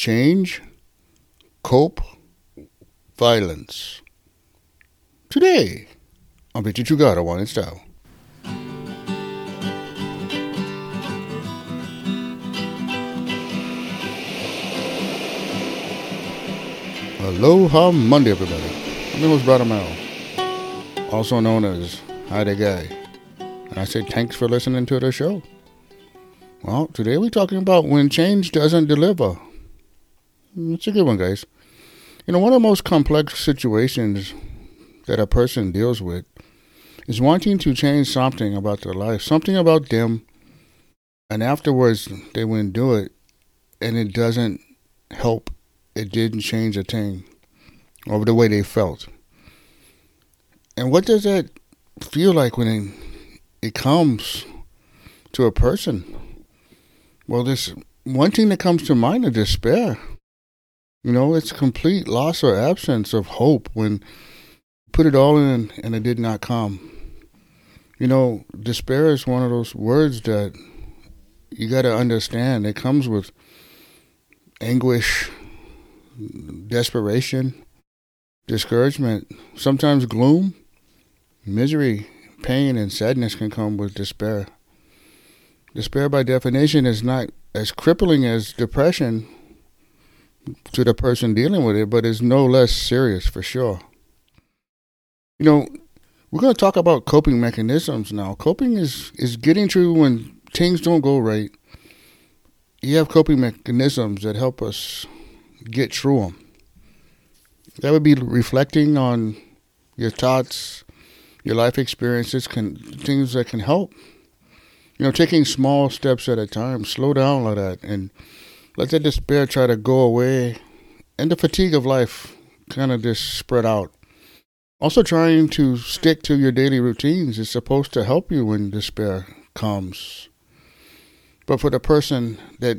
change, cope, violence. Today, on Bet You True God, I want it style. Aloha Monday, everybody. My name is Brother Mel, also known as Hi There Guy. And I say thanks for listening to the show. Well, today we're talking about when change doesn't deliver. It's a good one, guys. You know, one of the most complex situations that a person deals with is wanting to change something about their life, something about them, and afterwards they wouldn't do it, and it doesn't help it didn't change a thing over the way they felt. And what does that feel like when it, it comes to a person? Well, this one thing that comes to mind is despair. You know, it's complete loss or absence of hope when put it all in and it did not come. You know, despair is one of those words that you got to understand. It comes with anguish, desperation, discouragement, sometimes gloom, misery, pain, and sadness can come with despair. Despair, by definition, is not as crippling as depression to the person dealing with it, but it's no less serious for sure. You know, we're going to talk about coping mechanisms now. Coping is, is getting through when things don't go right. You have coping mechanisms that help us get through them. That would be reflecting on your thoughts, your life experiences, can things that can help. You know, taking small steps at a time, slow down like that, and let the despair try to go away, and the fatigue of life kind of just spread out. Also, trying to stick to your daily routines is supposed to help you when despair comes. But for the person that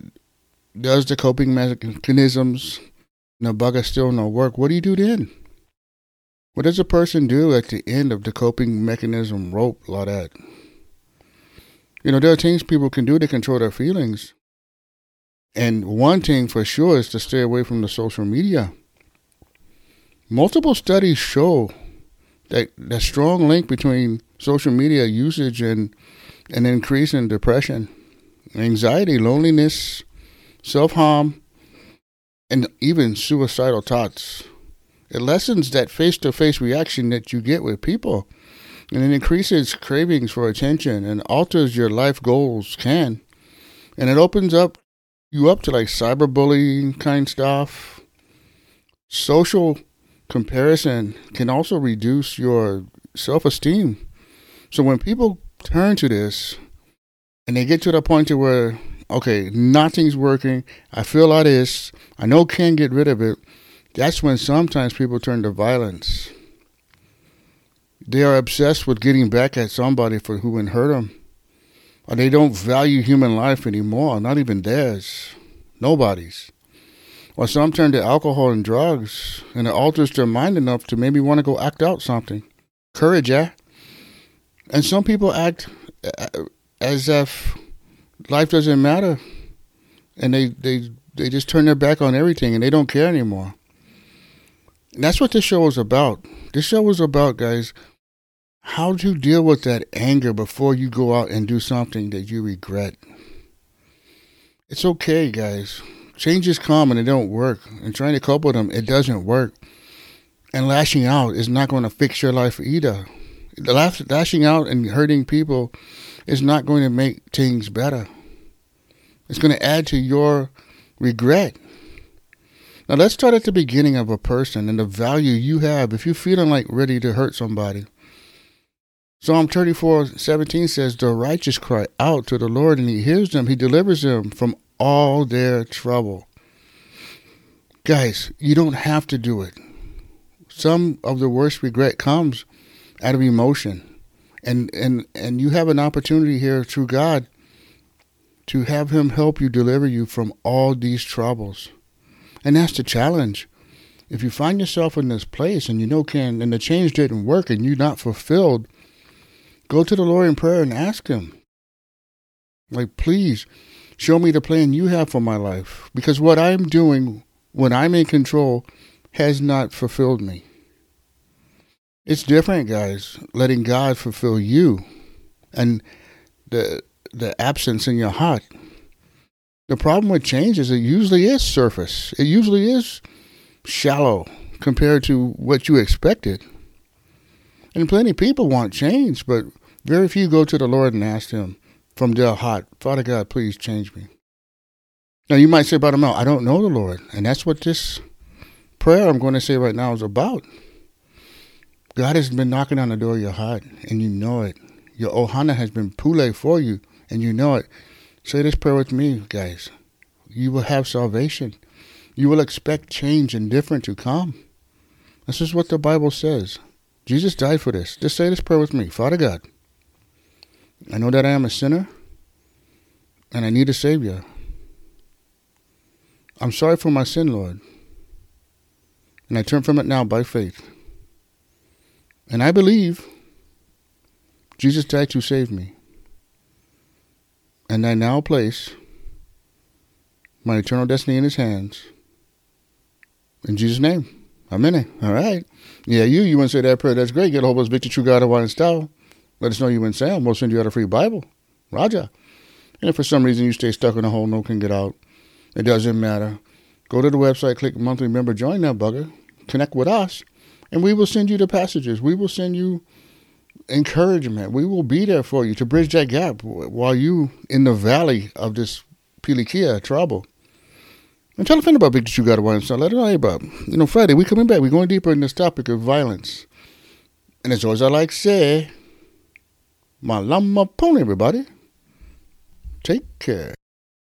does the coping mechanisms the bugger still no work, what do you do then? What does a person do at the end of the coping mechanism rope like that? You know, there are things people can do to control their feelings. And one thing for sure is to stay away from the social media. Multiple studies show that the strong link between social media usage and an increase in depression, anxiety, loneliness, self harm, and even suicidal thoughts. It lessens that face to face reaction that you get with people, and it increases cravings for attention and alters your life goals, can. And it opens up you up to like cyberbullying kind stuff. Social comparison can also reduce your self esteem. So when people turn to this and they get to the point to where okay, nothing's working. I feel like this. I know can't get rid of it. That's when sometimes people turn to violence. They are obsessed with getting back at somebody for who hurt them. They don't value human life anymore, not even theirs. Nobody's. Or some turn to alcohol and drugs, and it alters their mind enough to maybe want to go act out something. Courage, yeah? And some people act uh, as if life doesn't matter, and they they they just turn their back on everything and they don't care anymore. And that's what this show is about. This show is about, guys, how to deal with that anger before you go out and do something that you regret. It's okay, guys. Changes come and they don't work. And trying to cope with them, it doesn't work. And lashing out is not going to fix your life either. Lashing out and hurting people is not going to make things better. It's going to add to your regret. Now let's start at the beginning of a person and the value you have if you're feeling like ready to hurt somebody. Psalm 34 17 says, The righteous cry out to the Lord, and he hears them. He delivers them from all their trouble. Guys, you don't have to do it. Some of the worst regret comes out of emotion and and and you have an opportunity here through God to have him help you deliver you from all these troubles. And that's the challenge. If you find yourself in this place and you know can and the change didn't work and you're not fulfilled, go to the Lord in prayer and ask him. Like please Show me the plan you have for my life. Because what I'm doing when I'm in control has not fulfilled me. It's different, guys, letting God fulfill you and the the absence in your heart. The problem with change is it usually is surface. It usually is shallow compared to what you expected. And plenty of people want change, but very few go to the Lord and ask Him from their heart, Father God, please change me. Now you might say, Brother Mel, I don't know the Lord. And that's what this prayer I'm going to say right now is about. God has been knocking on the door of your heart, and you know it. Your ohana has been pule for you, and you know it. Say this prayer with me, guys. You will have salvation. You will expect change and different to come. This is what the Bible says. Jesus died for this. Just say this prayer with me. Father God, I know that I am a sinner and I need a Savior. I'm sorry for my sin, Lord. And I turn from it now by faith. And I believe Jesus died to save me. And I now place my eternal destiny in his hands. In Jesus' name. Amen. All right. Yeah, you, you want to say that prayer. That's great. Get a hold of us, Victor True God of Style. Let us know you went Sam. We'll send you out a free Bible. Roger. And if for some reason you stay stuck in a hole, no can get out, it doesn't matter. Go to the website, click monthly member, join that bugger, connect with us, and we will send you the passages. We will send you encouragement. We will be there for you to bridge that gap while you in the valley of this pilikia trouble. And tell a friend about that you got to watch. So let it know about. You know, Friday we coming back. We're going deeper in this topic of violence. And as always, I like say, malama pono, everybody. Take care.